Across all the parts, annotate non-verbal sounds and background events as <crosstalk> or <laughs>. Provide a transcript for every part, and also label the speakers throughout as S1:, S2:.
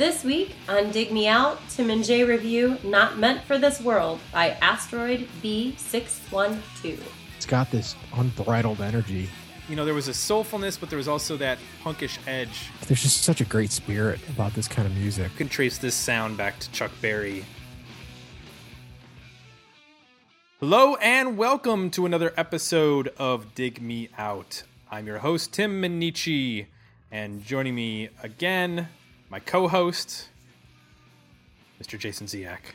S1: This week on Dig Me Out, Tim and Jay review Not Meant for This World by Asteroid B612.
S2: It's got this unbridled energy.
S3: You know, there was a soulfulness, but there was also that punkish edge.
S2: There's just such a great spirit about this kind of music.
S3: You can trace this sound back to Chuck Berry. Hello and welcome to another episode of Dig Me Out. I'm your host, Tim Minneci, and joining me again my co-host, Mr. Jason Ziak.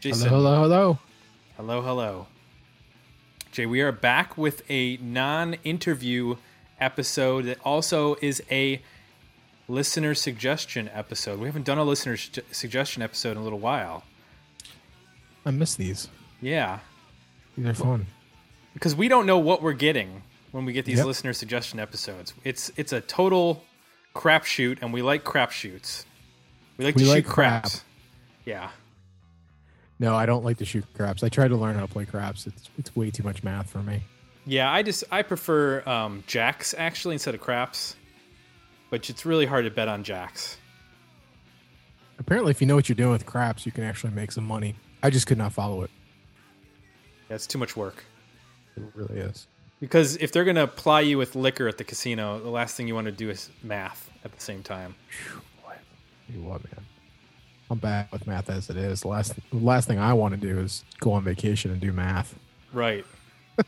S2: Jason. Hello, hello, hello.
S3: Hello, hello. Jay, we are back with a non-interview episode that also is a listener suggestion episode. We haven't done a listener su- suggestion episode in a little while.
S2: I miss these.
S3: Yeah.
S2: These are fun.
S3: Because we don't know what we're getting when we get these yep. listener suggestion episodes. It's it's a total crapshoot, and we like crapshoots. We like we to like shoot crap. craps. Yeah.
S2: No, I don't like to shoot craps. I tried to learn how to play craps. It's it's way too much math for me.
S3: Yeah, I just I prefer um, jacks actually instead of craps, but it's really hard to bet on jacks.
S2: Apparently, if you know what you're doing with craps, you can actually make some money. I just could not follow it.
S3: Yeah, it's too much work.
S2: It really is.
S3: Because if they're gonna ply you with liquor at the casino, the last thing you want to do is math at the same time.
S2: You what, man? I'm bad with math as it is. The last the last thing I want to do is go on vacation and do math.
S3: Right. <laughs>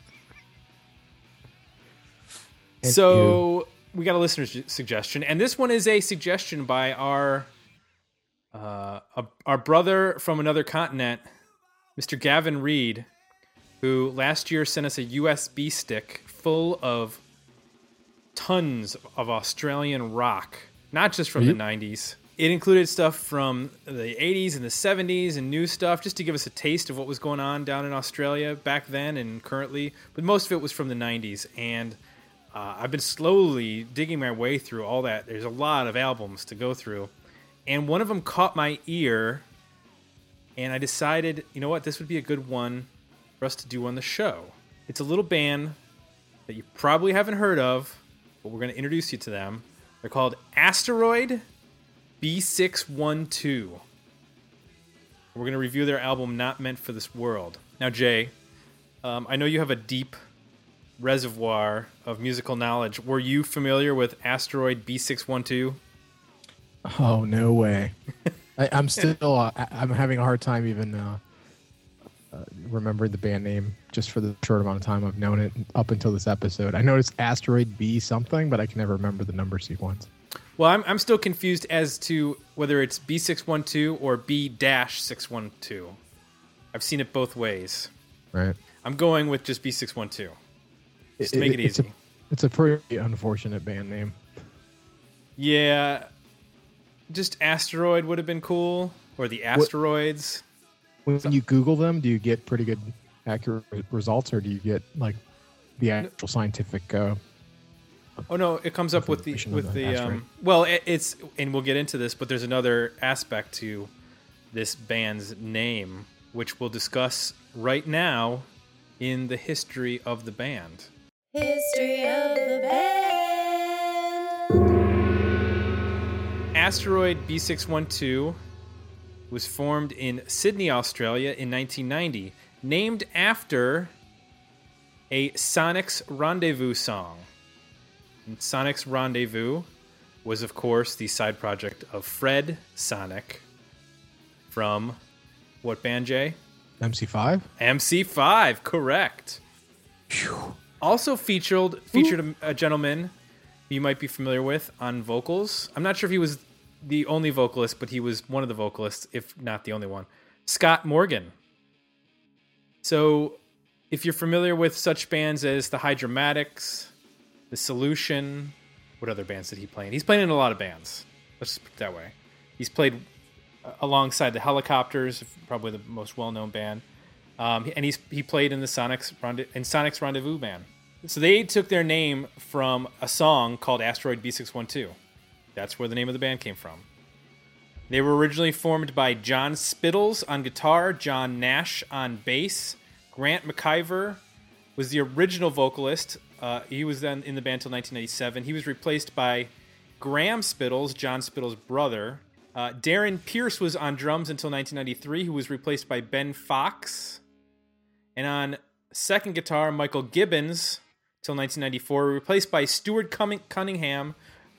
S3: so you. we got a listener suggestion, and this one is a suggestion by our uh, our brother from another continent, Mr. Gavin Reed who last year sent us a USB stick full of tons of Australian rock, not just from the 90s. It included stuff from the 80s and the 70s and new stuff just to give us a taste of what was going on down in Australia back then and currently. But most of it was from the 90s. And uh, I've been slowly digging my way through all that. There's a lot of albums to go through. And one of them caught my ear. And I decided, you know what, this would be a good one for us to do on the show. It's a little band that you probably haven't heard of, but we're going to introduce you to them. They're called Asteroid B612. We're going to review their album Not Meant for This World. Now, Jay, um, I know you have a deep reservoir of musical knowledge. Were you familiar with Asteroid B612?
S2: Oh, no way. <laughs> I, am still, uh, I'm having a hard time even uh, uh, remembered the band name just for the short amount of time I've known it up until this episode. I noticed Asteroid B something, but I can never remember the number sequence.
S3: Well, I'm, I'm still confused as to whether it's B612 or B-612. I've seen it both ways.
S2: Right.
S3: I'm going with just B612. Just to make it, it
S2: it's
S3: easy.
S2: A, it's a pretty unfortunate band name.
S3: Yeah. Just Asteroid would have been cool. Or the Asteroids.
S2: When so, you Google them, do you get pretty good, accurate results, or do you get like the actual scientific? Uh,
S3: oh no, it comes up with the with the, the um, well, it, it's and we'll get into this, but there's another aspect to this band's name, which we'll discuss right now in the history of the band. History of the band. Asteroid B612 was formed in Sydney, Australia in 1990, named after a Sonics Rendezvous song. And Sonics Rendezvous was, of course, the side project of Fred Sonic from what band, Jay?
S2: MC5?
S3: MC5, correct. Whew. Also featured featured a, a gentleman you might be familiar with on vocals. I'm not sure if he was the only vocalist, but he was one of the vocalists, if not the only one. Scott Morgan. So, if you're familiar with such bands as the Hydromatics, the Solution, what other bands did he play in? He's playing in a lot of bands. Let's just put it that way. He's played uh, alongside the Hellacopters, probably the most well-known band, um, and he's he played in the Sonics in Sonic's Rendezvous band. So they took their name from a song called Asteroid B612. That's where the name of the band came from. They were originally formed by John Spittles on guitar, John Nash on bass. Grant McIver was the original vocalist. Uh, he was then in the band until 1997. He was replaced by Graham Spittles, John Spittles' brother. Uh, Darren Pierce was on drums until 1993, who was replaced by Ben Fox. And on second guitar, Michael Gibbons till 1994, replaced by Stuart Cunningham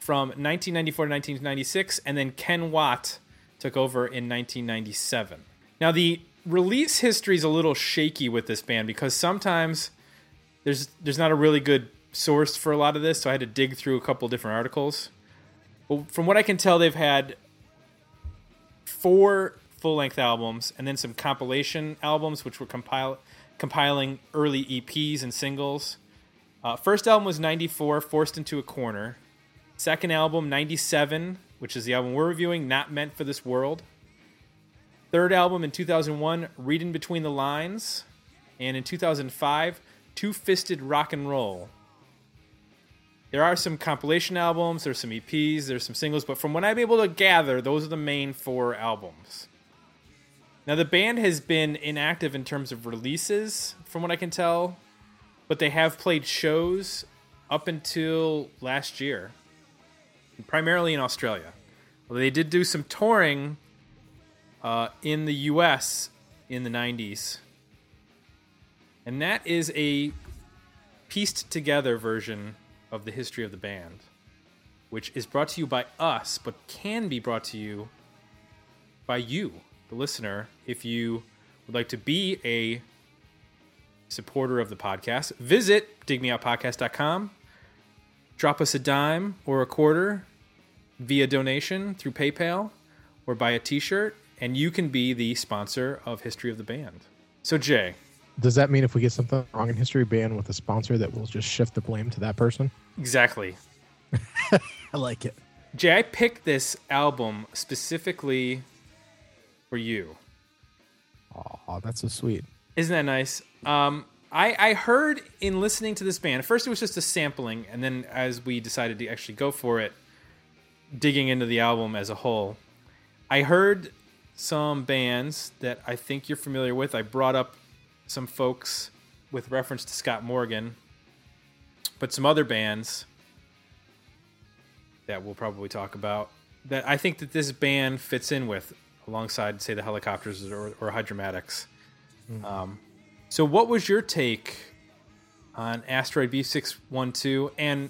S3: from 1994 to 1996, and then Ken Watt took over in 1997. Now, the release history is a little shaky with this band because sometimes there's there's not a really good source for a lot of this, so I had to dig through a couple different articles. But from what I can tell, they've had four full length albums and then some compilation albums, which were compile, compiling early EPs and singles. Uh, first album was 94, Forced into a Corner. Second album, 97, which is the album we're reviewing, Not Meant for This World. Third album in 2001, Reading Between the Lines. And in 2005, Two Fisted Rock and Roll. There are some compilation albums, there's some EPs, there's some singles, but from what I'm able to gather, those are the main four albums. Now, the band has been inactive in terms of releases, from what I can tell, but they have played shows up until last year primarily in Australia. Well, they did do some touring uh, in the U.S. in the '90s, and that is a pieced together version of the history of the band, which is brought to you by us, but can be brought to you by you, the listener, if you would like to be a supporter of the podcast. Visit digmeoutpodcast.com drop us a dime or a quarter via donation through PayPal or buy a t shirt, and you can be the sponsor of History of the Band. So, Jay.
S2: Does that mean if we get something wrong in History Band with a sponsor that we'll just shift the blame to that person?
S3: Exactly. <laughs>
S2: I like it.
S3: Jay, I picked this album specifically for you.
S2: Oh, that's so sweet.
S3: Isn't that nice? Um, I, I heard in listening to this band, first it was just a sampling, and then as we decided to actually go for it, digging into the album as a whole, I heard some bands that I think you're familiar with. I brought up some folks with reference to Scott Morgan, but some other bands that we'll probably talk about that I think that this band fits in with alongside, say, the Hellacopters or, or Hydromatics. Mm-hmm. Um, so, what was your take on Asteroid B612? And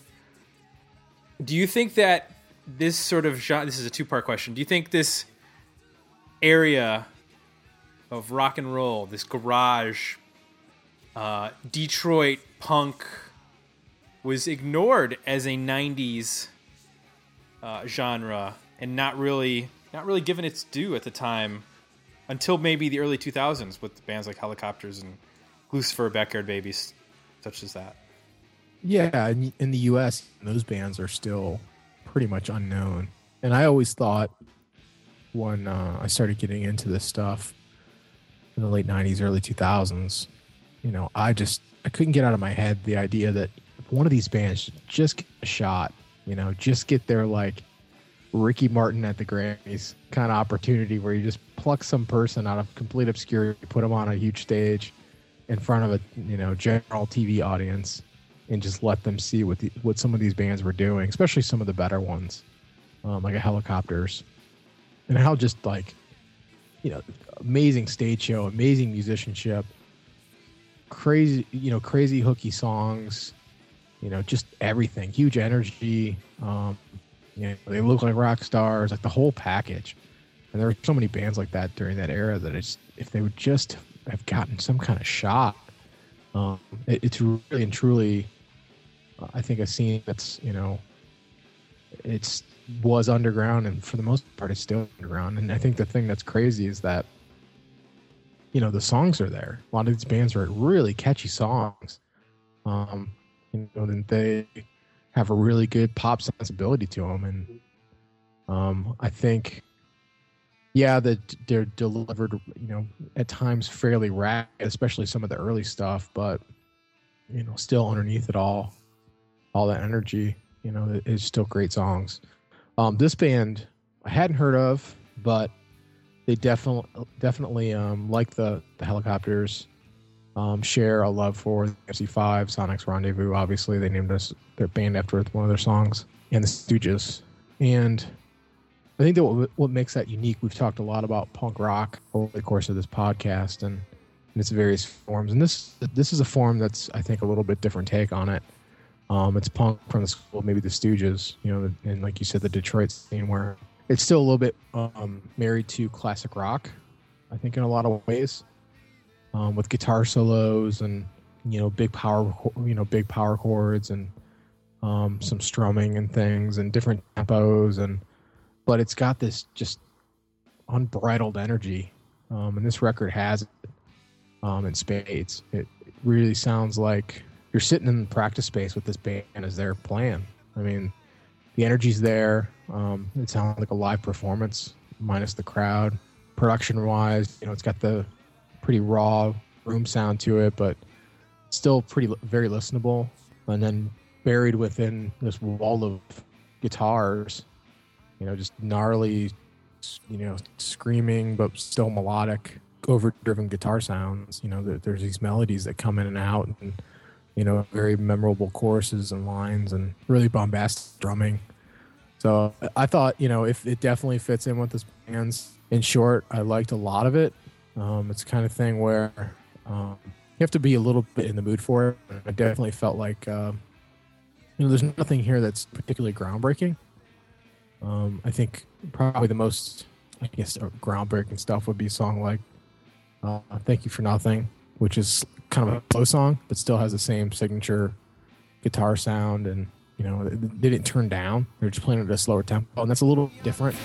S3: do you think that this sort of genre, this is a two part question. Do you think this area of rock and roll, this garage, uh, Detroit punk, was ignored as a '90s uh, genre and not really not really given its due at the time until maybe the early 2000s with bands like Hellacopters and Gluecifer, Backyard Babies, such as that.
S2: Yeah, in the U.S., those bands are still pretty much unknown. And I always thought when uh, I started getting into this stuff in the late 90s, early 2000s, you know, I just I couldn't get out of my head the idea that one of these bands just get a shot, you know, just get their like Ricky Martin at the Grammys kind of opportunity where you just pluck some person out of complete obscurity, put them on a huge stage in front of a you know general TV audience, and just let them see what the, what some of these bands were doing, especially some of the better ones, um, like a Hellacopters, and how just like you know amazing stage show, amazing musicianship, crazy you know crazy hooky songs, you know just everything, huge energy. Um, you know, they look like rock stars, like the whole package. And there were so many bands like that during that era that it's if they would just have gotten some kind of shot, um, it, it's really and truly I think a scene that's you know it's was underground and for the most part it's still underground. And I think the thing that's crazy is that you know the songs are there. A lot of these bands are really catchy songs. Um, you know, then they have a really good pop sensibility to them, and um, I think yeah, that they're delivered, you know, at times fairly ragged, especially some of the early stuff, but you know, still underneath it all, all that energy, you know, it's still great songs. Um, this band I hadn't heard of, but they definitely definitely um, like the the Hellacopters. Um, share a love for MC5, Sonic's Rendezvous. Obviously, they named us their band after one of their songs, and the Stooges. and I think that what, what makes that unique. We've talked a lot about punk rock over the course of this podcast and, its various forms, and this this is a form that's I think a little bit different take on it. Um, it's punk from the school, maybe the Stooges, you know, and like you said, the Detroit scene where it's still a little bit um, married to classic rock. I think in a lot of ways, um, with guitar solos and you know big power, you know big power chords and um, some strumming and things and different tempos and but it's got this just unbridled energy um, and this record has it um, in spades. It, really sounds like you're sitting in the practice space with this band as they're playing i mean the energy's there um, it sounds like a live performance minus the crowd. Production wise you know it's got the pretty raw room sound to it but still pretty very listenable. And then buried within this wall of guitars, you know, just gnarly, you know, screaming but still melodic, overdriven guitar sounds. You know, there's these melodies that come in and out, and you know, very memorable choruses and lines, and really bombastic drumming. So I thought, you know, if it definitely fits in with this band's. In short, I liked a lot of it. Um, it's kind of thing where um, you have to be a little bit in the mood for it. I definitely felt like um, you know, there's nothing here that's particularly groundbreaking. Um, I think probably the most, I guess, uh, groundbreaking stuff would be a song like uh, "Thank You for Nothing," which is kind of a slow song, but still has the same signature guitar sound, and you know, they didn't turn down; they're just playing at a slower tempo, and that's a little different.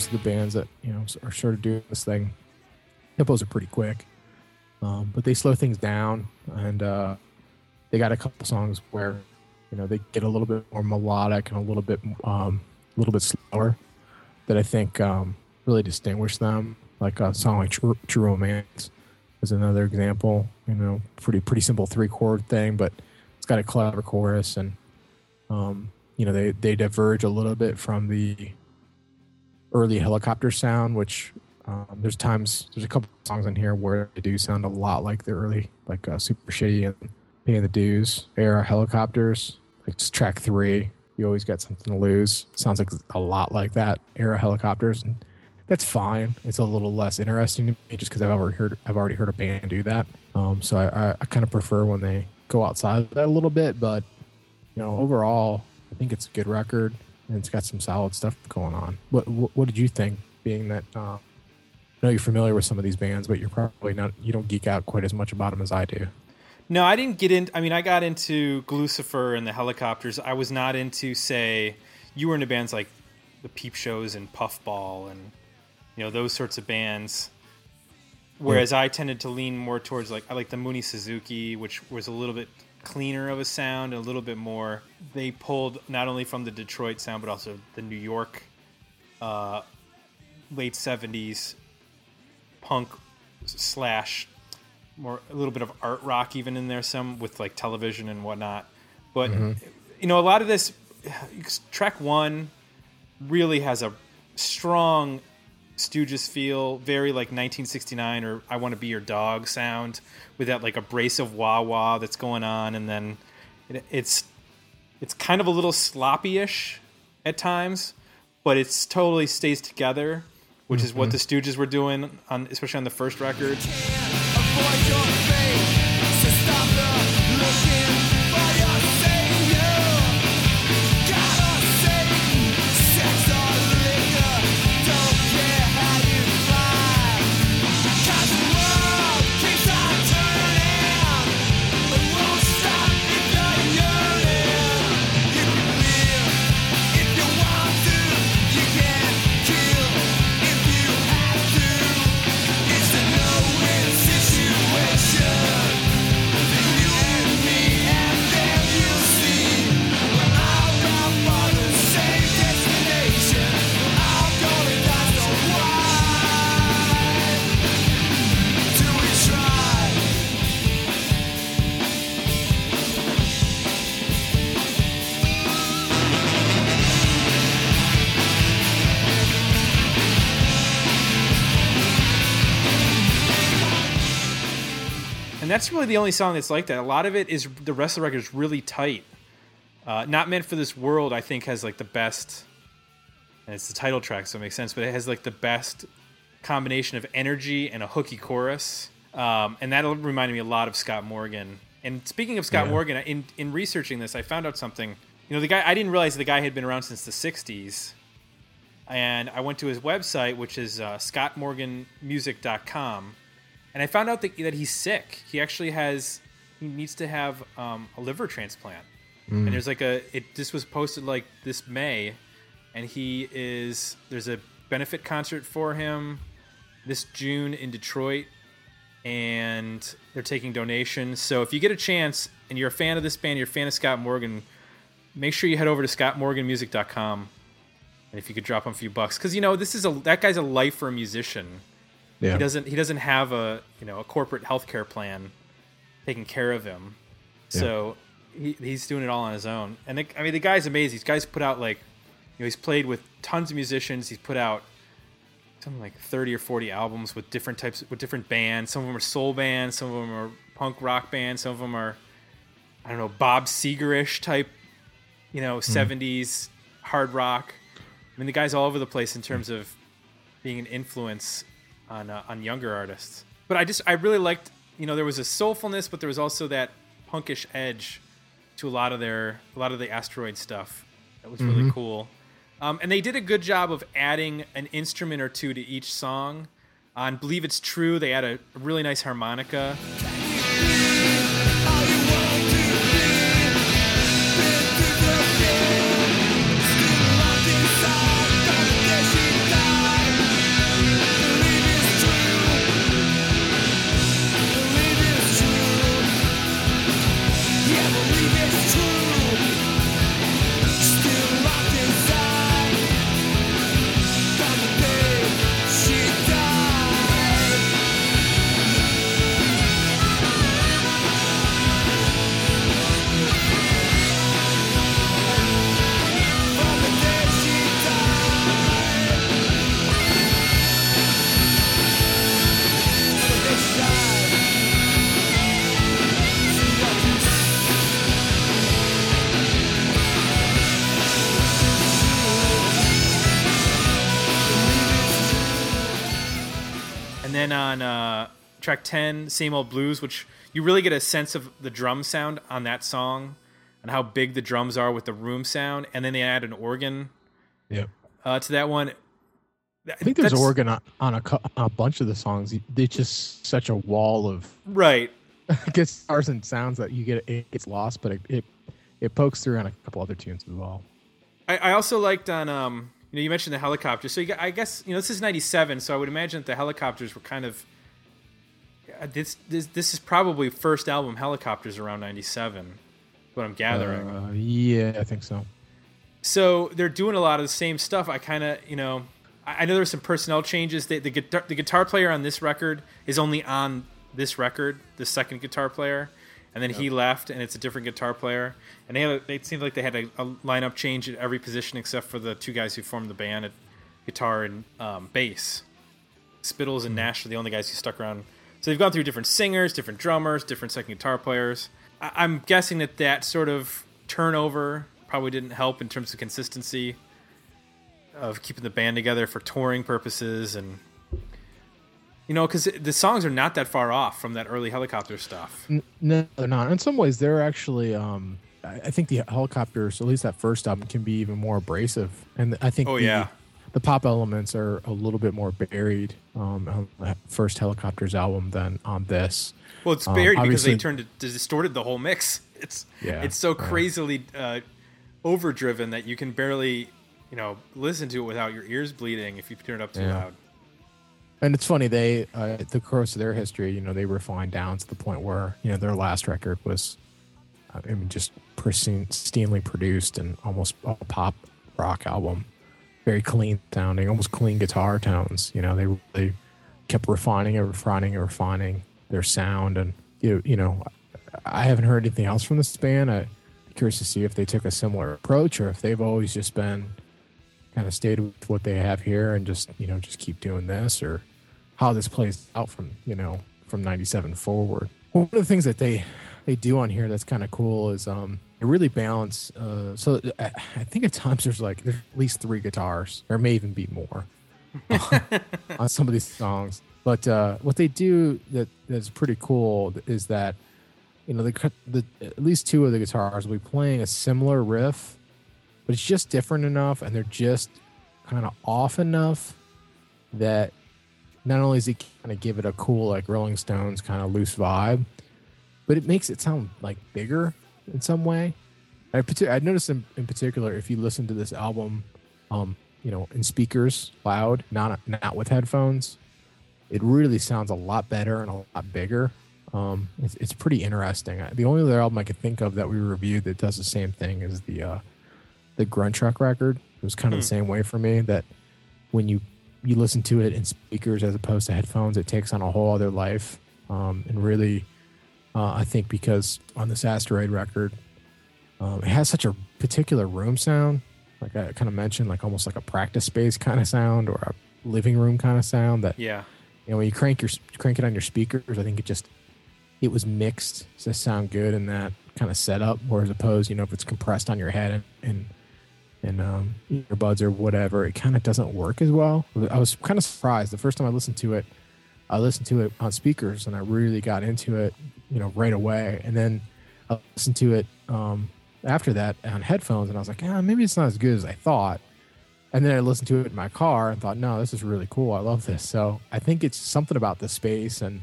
S2: Most of the bands that you know are sort of doing this thing, tempos are pretty quick, um, but they slow things down, and uh, they got a couple songs where you know they get a little bit more melodic and a little bit um, a little bit slower that I think um, really distinguish them. Like a song like True, True Romance is another example. You know, pretty pretty simple three chord thing, but it's got a clever chorus and um, you know they they diverge a little bit from the early Hellacopter sound, which um, there's times there's a couple songs in here where they do sound a lot like the early like uh, super shitty and paying the dues era Hellacopters. Like it's track three, you always got something to lose. Sounds like a lot like that era Hellacopters, and that's fine. It's a little less interesting to me just because I've already heard I've already heard a band do that. Um, so I, I, I kind of prefer when they go outside that a little bit, but you know overall I think it's a good record and it's got some solid stuff going on. What what, what did you think? Being that uh, I know you're familiar with some of these bands, but you're probably not. You don't geek out quite as much about them as I do.
S3: No, I didn't get in. I mean, I got into Gluecifer and the Hellacopters. I was not into, say, you were into bands like the Peep Shows and Puffball and you know those sorts of bands. Whereas yeah. I tended to lean more towards like I like the Mooney Suzuki, which was a little bit cleaner of a sound, a little bit more. They pulled not only from the Detroit sound, but also the New York uh, late '70s punk slash more a little bit of art rock even in there, some with like television and whatnot. But mm-hmm. you know, a lot of this <sighs> track one really has a strong Stooges feel, very like 1969 or I Want to Be Your Dog sound with that like abrasive wah wah that's going on, and then It, it's it's kind of a little sloppy-ish at times, but it's totally stays together, which is what mm-hmm. the Stooges were doing on especially on the first record. That's really the only song that's like that. A lot of it is the rest of the record is really tight. Uh, Not meant for this world, I think, has like the best, and it's the title track, so it makes sense. But it has like the best combination of energy and a hooky chorus, um, and that reminded me a lot of Scott Morgan. And speaking of Scott
S2: Yeah.
S3: Morgan, in in researching this, I found out something. You know, the guy I didn't realize the guy had been around since the '60s, and I went to his website, which is uh, scottmorganmusic.com, and I found out that, that he's sick. He actually has he needs to have um, a liver transplant. And there's like a it this was posted like this May, and he is there's a benefit concert for him this June in Detroit, and they're taking donations. So if you get a chance and you're a fan of this band, you're a fan of Scott Morgan, make sure you head over to scottmorganmusic.com. And if you could drop him a few bucks, because you know this is a that guy's a lifer musician
S2: Yeah.
S3: he doesn't he doesn't have a you know a corporate healthcare plan taking care of him. So he, he's doing it all on his own. And the, i mean the guy's amazing. These guys put out like you know he's played with tons of musicians. He's put out something like 30 or 40 albums with different types with different bands. Some of them are soul bands. Some of them are punk rock bands. Some of them are i don't know bob Seger-ish type you know hmm. 70s hard rock. I mean the guy's all over the place in hmm. terms of being an influence on uh, on younger artists. But I just I really liked you know there was a soulfulness, but there was also that punkish edge to a lot of their a lot of the asteroid stuff. That was really cool. Um, and they did a good job of adding an instrument or two to each song. On "Believe It's True," they had a really nice harmonica. Track 10, Same Old Blues, which you really get a sense of the drum sound on that song and how big the drums are with the room sound. And then they add an organ
S2: Yep.
S3: uh, to that one.
S2: I think there's
S3: That's-
S2: organ on, on a, on a bunch of the songs. It's just such a wall of
S3: Right. <laughs>
S2: guitars and sounds that you get it gets lost, but it, it it pokes through on a couple other tunes as well.
S3: I, I also liked on, um, you know, you mentioned the Hellacopter, So got- I guess, you know, this is 97, so I would imagine that the Hellacopters were kind of. This, this, this is probably first album Hellacopters around 97, what I'm gathering.
S2: Uh, yeah, I think so.
S3: so they're doing a lot of the same stuff. I kind of, you know, I know there's some personnel changes. The, the guitar, the guitar player on this record is only on this record, the second guitar player, and then he left, and it's a different guitar player. And they had, a, it seemed like they had a, a lineup change at every position except for the two guys who formed the band at guitar and um, bass. Spittles and Nash are the only guys who stuck around. So they've gone through different singers, different drummers, different second guitar players. I- I'm guessing that that sort of turnover probably didn't help in terms of consistency of keeping the band together for touring purposes and you know because the songs are not that far off from that early Hellacopter stuff
S2: No, they're not. In some ways, they're actually. Um, I I think the Hellacopters, at least that first album, can be even more abrasive, and I think.
S3: Oh,
S2: the,
S3: yeah.
S2: The pop elements are a little bit more buried um, on that first Hellacopters album than on this.
S3: well it's
S2: Um,
S3: buried because they turned it distorted the whole mix <laughs> it's
S2: Yeah,
S3: it's so crazily uh, overdriven that you can barely you know listen to it without your ears bleeding if you turn it up too
S2: Yeah.
S3: loud
S2: And it's funny they, uh, the course of their history, you know, they refined down to the point where you know their last record was, I mean, just pristine, pristinely produced and almost a pop rock album, very clean sounding, almost clean guitar tones. You know, they they kept refining and refining and refining their sound, and you you know, I haven't heard anything else from this band. I'm curious to see if they took a similar approach or if they've always just been kind of stayed with what they have here and just you know just keep doing this or how this plays out from you know from 97 forward one of the things that they they do on here that's kind of cool is um really balance uh so I, I think at times there's like there's at least three guitars there may even be more <laughs> on some of these songs. But uh what they do that that's pretty cool is that you know the, cut- the at least two of the guitars will be playing a similar riff but it's just different enough and they're just kind of off enough that not only does he kind of give it a cool like rolling stones kind of loose vibe but it makes it sound like bigger in some way. I, I noticed in, in particular if you listen to this album um you know in speakers loud not not with headphones it really sounds a lot better and a lot bigger. Um it's, it's pretty interesting. The only other album i could think of that we reviewed that does the same thing is the uh the Gruntruck record. It was kind of the same way for me that when you you listen to it in speakers as opposed to headphones it takes on a whole other life um, and really uh, i think because on this asteroid record um, it has such a particular room sound. Like i kind of mentioned like almost like a practice space kind of sound or a living room kind of sound that
S3: yeah.
S2: you know when you crank your crank it on your speakers i think it just it was mixed to sound good in that kind of setup whereas opposed you know if it's compressed on your head and and, and um earbuds or whatever it kind of doesn't work as well. I was kind of surprised. The first time i listened to it i listened to it on speakers and i really got into it you know right away and then i listened to it um after that on headphones and i was like ah, maybe it's not as good as i thought and then I listened to it in my car and thought, no, this is really cool. I love this. So I think it's something about the space and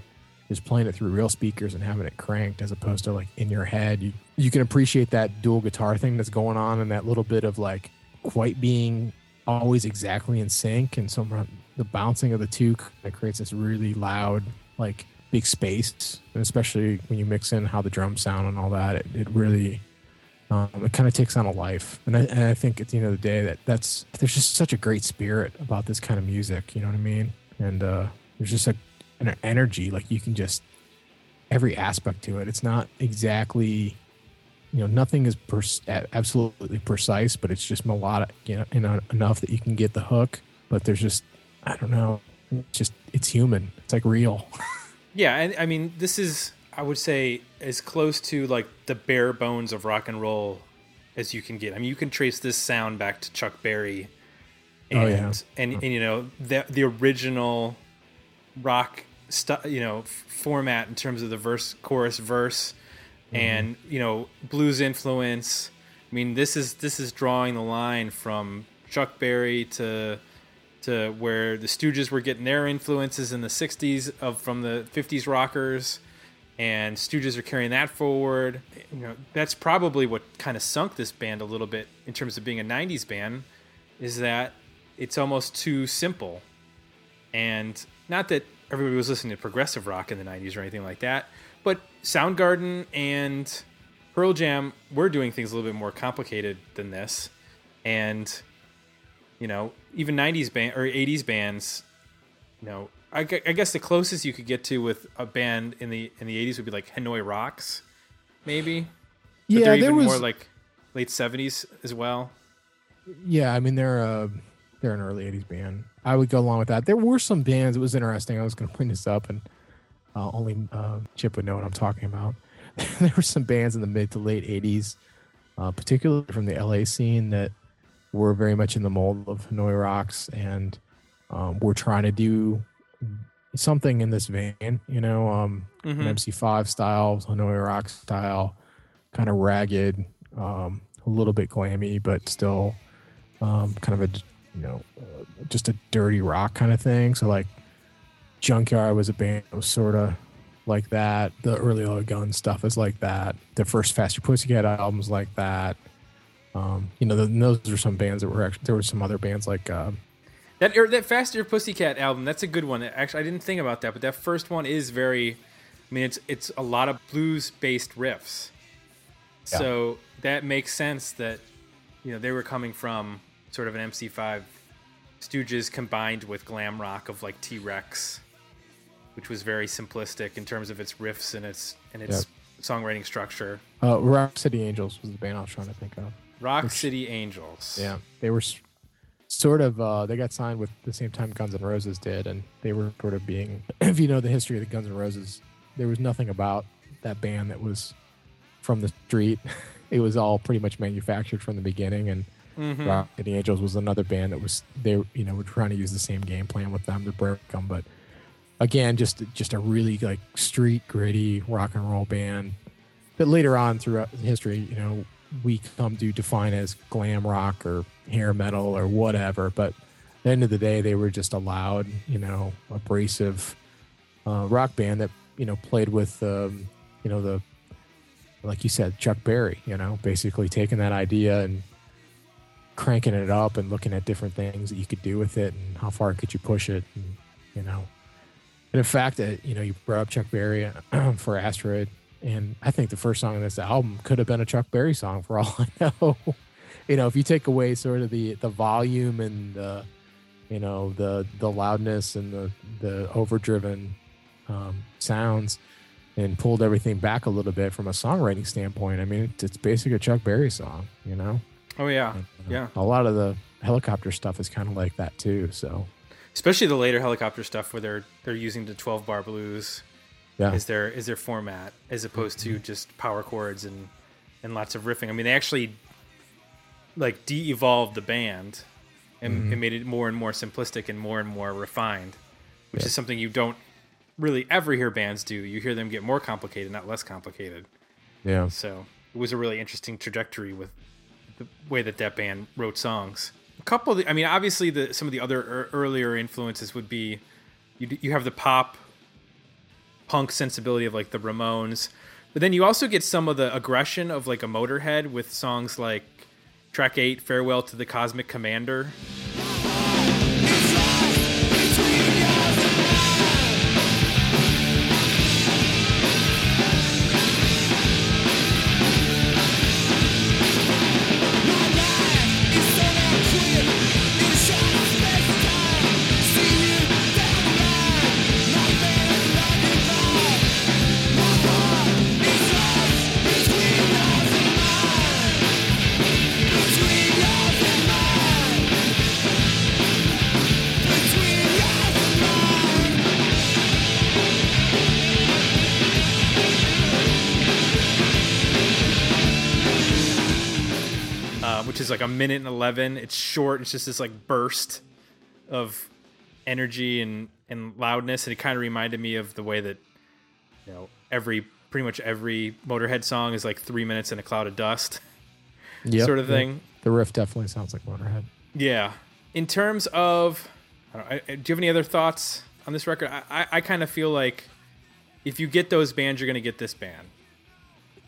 S2: just playing it through real speakers and having it cranked as opposed to like in your head. You you can appreciate that dual guitar thing that's going on and that little bit of like quite being always exactly in sync and some the bouncing of the two kind of creates this really loud like big space. And especially when you mix in how the drums sound and all that it, it really um, it kind of takes on a life. And I, and I think at the end of the day that that's there's just such a great spirit about this kind of music you know what i mean? And uh there's just a, an energy like you can just every aspect to it. It's not exactly you know nothing is pers- absolutely precise but it's just melodic you know enough that you can get the hook. But there's just i don't know it's just it's human it's like real <laughs>
S3: Yeah, and I mean, this is I would say as close to like the bare bones of rock and roll as you can get. I mean, you can trace this sound back to Chuck Berry, and
S2: Oh, yeah.
S3: and, and you know the the original rock stu- you know f- format in terms of the verse, chorus, verse, mm-hmm. and you know blues influence. I mean, this is this is drawing the line from Chuck Berry to to where the Stooges were getting their influences in the '60s of from the '50s rockers, and Stooges are carrying that forward. You know, that's probably what kind of sunk this band a little bit in terms of being a '90s band, is that it's almost too simple, and not that everybody was listening to progressive rock in the '90s or anything like that, but Soundgarden and Pearl Jam were doing things a little bit more complicated than this, and you know, even '90s band or '80s bands, you know, I, I guess the closest you could get to with a band in the in the '80s would be like Hanoi Rocks, maybe. But
S2: yeah
S3: they're
S2: there
S3: even
S2: was
S3: more like late '70s as well.
S2: Yeah, I mean they're uh, they're an early '80s band. I would go along with that. There were some bands. It was interesting. I was going to bring this up, and uh, only uh, Chip would know what I'm talking about. <laughs> there were some bands in the mid to late 80s, uh, particularly from the LA scene, that were very much in the mold of Hanoi Rocks and um, were trying to do something in this vein, you know, um,
S3: Mhm.
S2: an MC5 style, Hanoi Rocks style, kind of ragged, um, a little bit glammy, but still um, kind of a, you know, uh, just a dirty rock kind of thing. So, like, Junkyard was a band that was sort of like that. The early Oil Gun stuff is like that. The first Faster Pussycat albums like that. Um, you know, th those are some bands that were actually there were some other bands like um,
S3: That or that Faster Pussycat album, that's a good one. Actually, I didn't think about that, but that first one is very. I mean, it's it's a lot of blues based riffs,
S2: Yeah.
S3: so that makes sense that you know they were coming from sort of an MC5 Stooges combined with glam rock of like T Rex, which was very simplistic in terms of its riffs and its and its songwriting structure.
S2: uh, Rock City Angels was the band I was trying to think of.
S3: Rock City Angels.
S2: Yeah, they were sort of uh, they got signed with the same time Guns N' Roses did, and they were sort of being. <clears throat> If you know the history of the Guns N' Roses, there was nothing about that band that was from the street. <laughs> It was all pretty much manufactured from the beginning, and
S3: Mhm.
S2: Rock City Angels was another band that was they you know were trying to use the same game plan with them to break them, but again, just just a really like street gritty rock and roll band that later on throughout history, you know, we come to define as glam rock or hair metal or whatever. But at the end of the day, they were just a loud, you know, abrasive uh, rock band that you know played with, um, you know, the like you said, Chuck Berry. You know, basically taking that idea and cranking it up and looking at different things that you could do with it and how far could you push it, and, you know. And in fact, uh, you know, you brought up Chuck Berry <clears throat> for Asteroid, and I think the first song on this album could have been a Chuck Berry song for all <laughs> I know. you know, if you take away sort of the the volume and the, you know, the the loudness and the the overdriven um, sounds, and pulled everything back a little bit from a songwriting standpoint, I mean, it's, it's basically a Chuck Berry song. You know,
S3: Oh yeah.
S2: And, uh,
S3: Yeah.
S2: A lot of the Hellacopter stuff is kind of like that too. So
S3: especially the later Hellacopter stuff where they're they're using the 12 bar blues
S2: yeah,
S3: is their is their format as opposed to just power chords and and lots of riffing. I mean, they actually like de-evolved the band and, mm-hmm. and made it more and more simplistic and more and more refined, which
S2: Yeah.
S3: is something you don't really ever hear bands do. You hear them get more complicated, not less complicated.
S2: yeah,
S3: So it was a really interesting trajectory with the way that that band wrote songs. A couple, of the, I mean, obviously the some of the other ear- earlier influences would be you you have the pop punk sensibility of like the Ramones, but then you also get some of the aggression of like a Motorhead with songs like track eight, "Farewell to the Cosmic Commander." Uh, which is like a minute and 11 it's short. It's just this like burst of energy and and loudness and it kind of reminded me of the way that you know every pretty much every motorhead song is like three minutes in a cloud of dust <laughs>
S2: Yep,
S3: sort of thing.
S2: The riff definitely sounds like Motorhead.
S3: yeah. In terms of I don't, I, do you have any other thoughts on this record? I i, I kind of feel like if you get those bands you're gonna get this band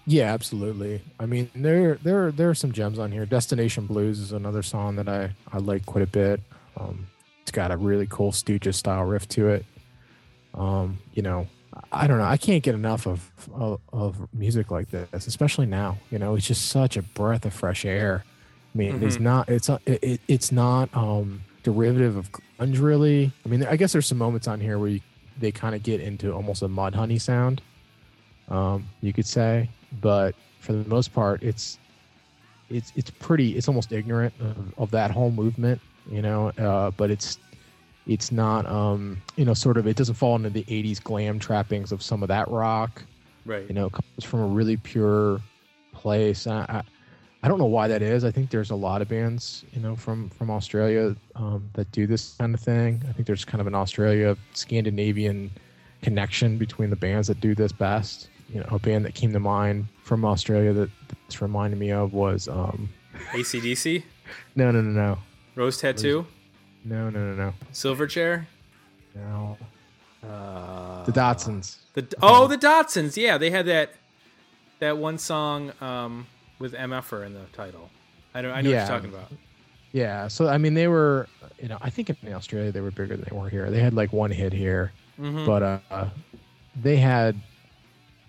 S2: Yeah, absolutely. I mean, there there there are some gems on here. Destination Blues is another song that I I like quite a bit. Um, it's got a really cool Stooges style riff to it. Um, you know, I don't know. I can't get enough of, of of music like this, especially now. You know, it's just such a breath of fresh air. I mean, it's not it's it, it, it's not um derivative of grunge really. I mean, I guess there's some moments on here where you, they kind of get into almost a Mudhoney sound um, you could say. But for the most part, it's it's it's pretty. It's almost ignorant of, of that whole movement, you know. Uh, but it's it's not, um, you know, sort of. It doesn't fall into the '80s glam trappings of some of that rock.
S3: Right.
S2: You know, it comes from a really pure place. I, I, I don't know why that is. I think there's a lot of bands, you know, from from Australia um, that do this kind of thing. I think there's kind of an Australia Scandinavian connection between the bands that do this best. You know, a band that came to mind from Australia that this reminded me of was um,
S3: ACDC,
S2: no, no, no, no,
S3: Rose Tattoo,
S2: no, no, no, no,
S3: Silverchair.
S2: no.
S3: Uh,
S2: The Datsuns.
S3: The oh, the Datsuns. Yeah, they had that that one song um, with MFer in the title. I don't. I know
S2: Yeah.
S3: what you're talking about.
S2: Yeah, so I mean, they were, you know, I think in Australia they were bigger than they were here. They had like one hit here,
S3: Mhm.
S2: but uh, they had,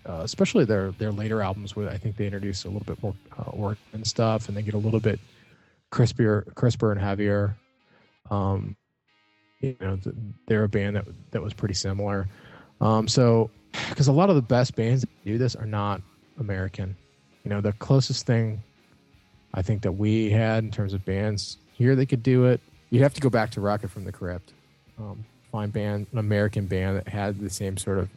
S2: uh, especially their their later albums, where I think they introduced a little bit more uh, work and stuff, and they get a little bit crispier, crisper and heavier. Um, you know, th- they're a band that that was pretty similar. Um, so, because a lot of the best bands that do this are not American. You know, the closest thing I think that we had in terms of bands here they could do it. You'd have to go back to Rocket from the Crypt, um, find band an American band that had the same sort of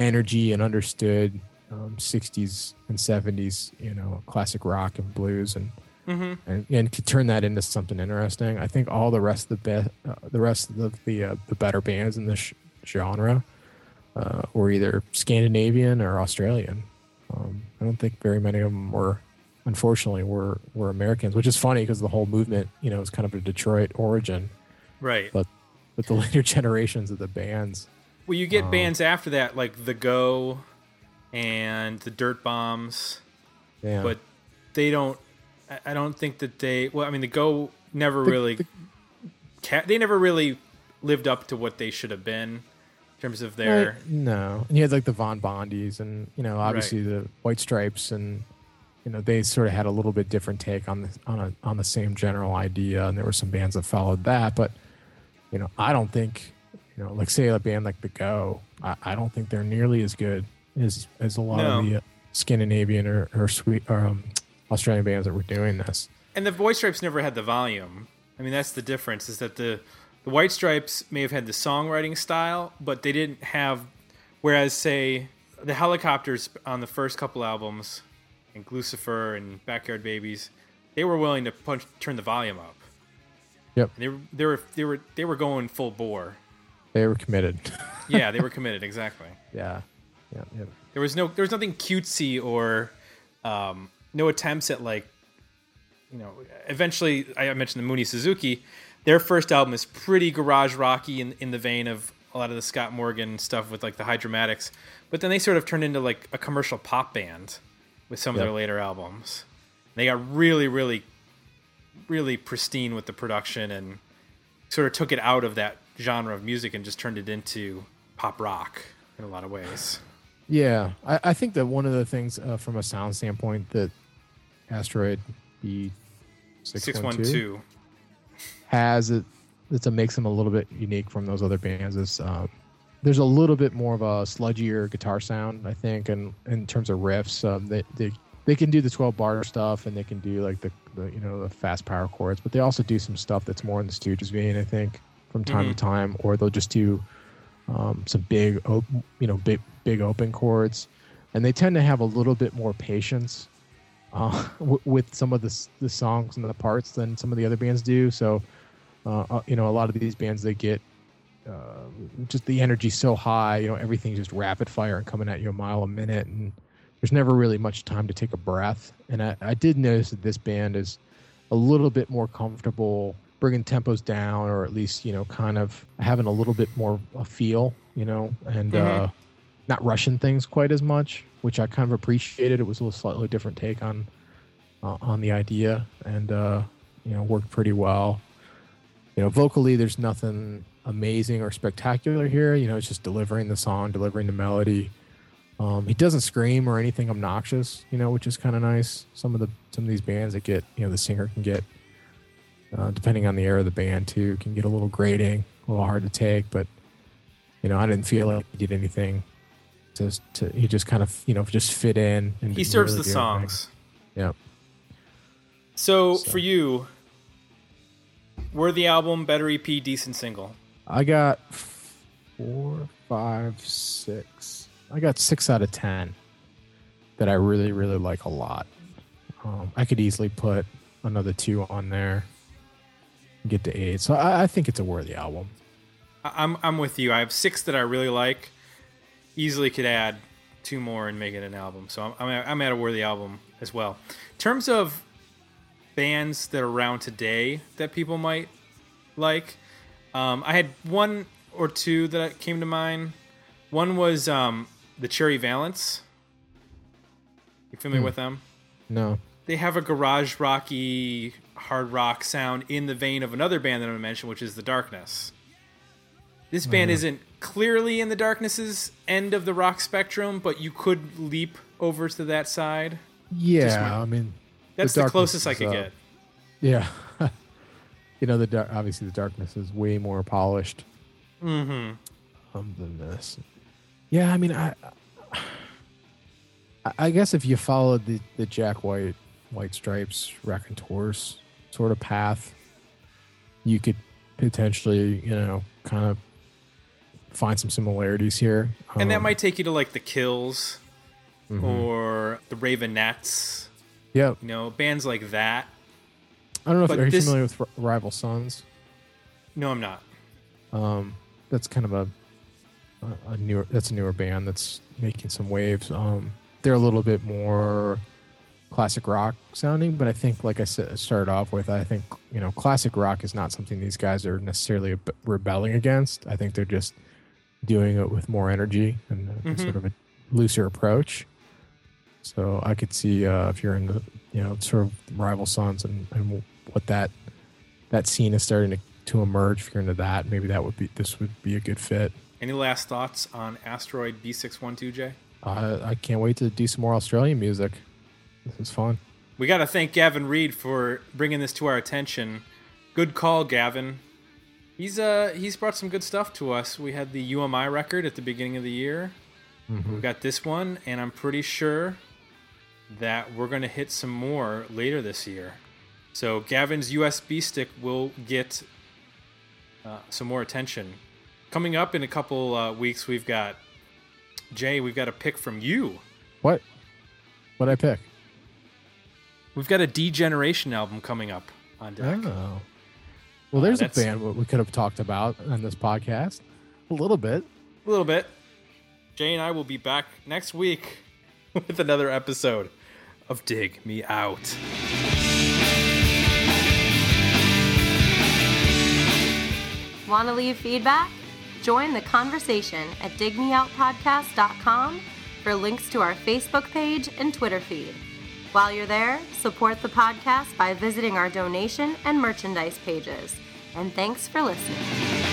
S2: energy and understood um, 60s and 70s, you know, classic rock and blues and
S3: Mhm.
S2: and, and could turn that into something interesting. I think all the rest of the be- uh, the rest of the the, uh, the better bands in this sh- genre uh, were either Scandinavian or Australian. Um, I don't think very many of them were, unfortunately, were were Americans, which is funny because the whole movement, you know, is kind of a Detroit origin.
S3: Right.
S2: But but the <laughs> later generations of the bands,
S3: Well, you get
S2: Um,
S3: bands after that like the Go and the Dirt Bombs,
S2: yeah,
S3: but they don't. I- I don't think that they. Well, I mean, the Go never
S2: The-
S3: really.
S2: the-
S3: ca- they never really lived up to what they should have been in terms of their.
S2: Right, no, and you had like the Von Bondies, and you know, obviously the White Stripes, and you know, they sort of had a little bit different take on the on a on the same general idea, and there were some bands that followed that, but you know, I don't think, you know, like say a band like the Go, I, I don't think they're nearly as good as as a lot of the uh, Scandinavian or or sweet or um, Australian bands that were doing this.
S3: And the White Stripes never had the volume. I mean, that's the difference. Is that the the White Stripes may have had the songwriting style, but they didn't have. Whereas, say, the Hellacopters on the first couple albums, and Gluecifer and Backyard Babies, they were willing to punch turn the volume up.
S2: Yep,
S3: They were they were they were they were going full bore.
S2: They were committed. <laughs>
S3: Yeah, they were committed exactly.
S2: yeah, yeah, yeah.
S3: There was no there was nothing cutesy or um, no attempts at like you know eventually I mentioned the Mooney Suzuki their first album is pretty garage rocky in, in the vein of a lot of the Scott Morgan stuff with like the Hydromatics but then they sort of turned into like a commercial pop band with some of
S2: Yep.
S3: their later albums they got really really really pristine with the production and sort of took it out of that genre of music and just turned it into pop rock in a lot of ways.
S2: Yeah, I, I think that one of the things uh, from a sound standpoint that Asteroid B six one two has it that makes them a little bit unique from those other bands is um, there's a little bit more of a sludgier guitar sound, I think, and in terms of riffs, um, they, they they can do the 12 bar stuff and they can do like the, the you know the fast power chords, but they also do some stuff that's more in the Stooges vein, I think, from time to time, or they'll just do um, some big, op- you know, big big open chords, and they tend to have a little bit more patience uh, <laughs> w- with some of the the songs and the parts than some of the other bands do. So, uh, uh, you know, a lot of these bands they get uh, just the energy so high. You know, everything's just rapid fire and coming at you a mile a minute, and there's never really much time to take a breath. And I, I did notice that this band is a little bit more comfortable bringing tempos down, or at least you know, kind of having a little bit more a feel. You know, and.
S3: Mhm.
S2: Uh, not rushing things quite as much, which I kind of appreciated. It was a little slightly different take on uh, on the idea, and uh, you know worked pretty well. You know, vocally, there's nothing amazing or spectacular here. You know, it's just delivering the song, delivering the melody. Um, he doesn't scream or anything obnoxious, you know, which is kind of nice. Some of the some of these bands that get, you know, the singer can get, uh, depending on the era of the band too, can get a little grating, a little hard to take. But you know, I didn't feel like he did anything. To, to he just kind of you know just fit in. And
S3: He serves
S2: really
S3: the
S2: do anything.
S3: songs.
S2: Yeah.
S3: So,
S2: So-
S3: for you, were the album, better EP, decent single.
S2: I got four, five, six. I got six out of ten. that I really really like a lot. Um, I could easily put another two on there, get to eight. So I, I think it's a worthy album.
S3: I'm I'm with you. I have six that I really like. Easily could add two more and make it an album. So I'm I'm at, I'm at a worthy album as well. In terms of bands that are around today that people might like, um, I had one or two that came to mind. One was um, the Cherry Valence. You familiar with them?
S2: No,
S3: they have a garage rocky hard rock sound in the vein of another band that I'm gonna mention, which is the Darkness. This band isn't clearly in the Darkness's end of the rock spectrum, but you could leap over to that side.
S2: yeah, I mean
S3: That's the,
S2: Darkness
S3: closest I could
S2: uh,
S3: get.
S2: Yeah. <laughs> you know, the dar- obviously the darkness is way more polished
S3: Mm-hmm.
S2: um, than this. Yeah, I mean, I, I- I guess if you followed the, the Jack White, White Stripes, Raconteurs sort of path, you could potentially, you know, kind of find some similarities here.
S3: And that
S2: Um,
S3: might take you to like the Kills
S2: mhm.
S3: or the Raveonettes.
S2: yeah.
S3: You know, bands like that.
S2: I don't know if
S3: but
S2: are you
S3: this-
S2: familiar with Rival Sons.
S3: No, I'm not.
S2: Um, that's kind of a a- a newer that's a newer band that's making some waves. Um, they're a little bit more classic rock sounding, but I think, like I said, started off with, I think you know, classic rock is not something these guys are necessarily rebelling against. I think they're just doing it with more energy and a-
S3: Mhm.
S2: sort of a looser approach. So I could see uh, if you're in the you know sort of rival sons and, and what that that scene is starting to, to emerge. If you're into that, maybe that would be this would be a good fit.
S3: Any last thoughts on Asteroid B612J?
S2: Uh, I can't wait to do some more Australian music. This is fun.
S3: We got to thank Gavin Reed for bringing this to our attention. Good call, Gavin. He's uh he's brought some good stuff to us. We had the You Am I record at the beginning of the year. We got this one, and I'm pretty sure that we're going to hit some more later this year. So Gavin's USB stick will get uh, some more attention. Coming up in a couple uh, weeks, we've got Jay. We've got a pick from you.
S2: What? What I pick?
S3: We've got a D Generation album coming up on deck.
S2: Oh. Well, there's a
S3: Uh, that's-
S2: band what we could have talked about on this podcast. A little bit.
S3: A little bit. Jay and I will be back next week <laughs> with another episode of Dig Me Out.
S1: Want to leave feedback? Join the conversation at digmeoutpodcast.com for links to our Facebook page and Twitter feed. While you're there, support the podcast by visiting our donation and merchandise pages. And thanks for listening.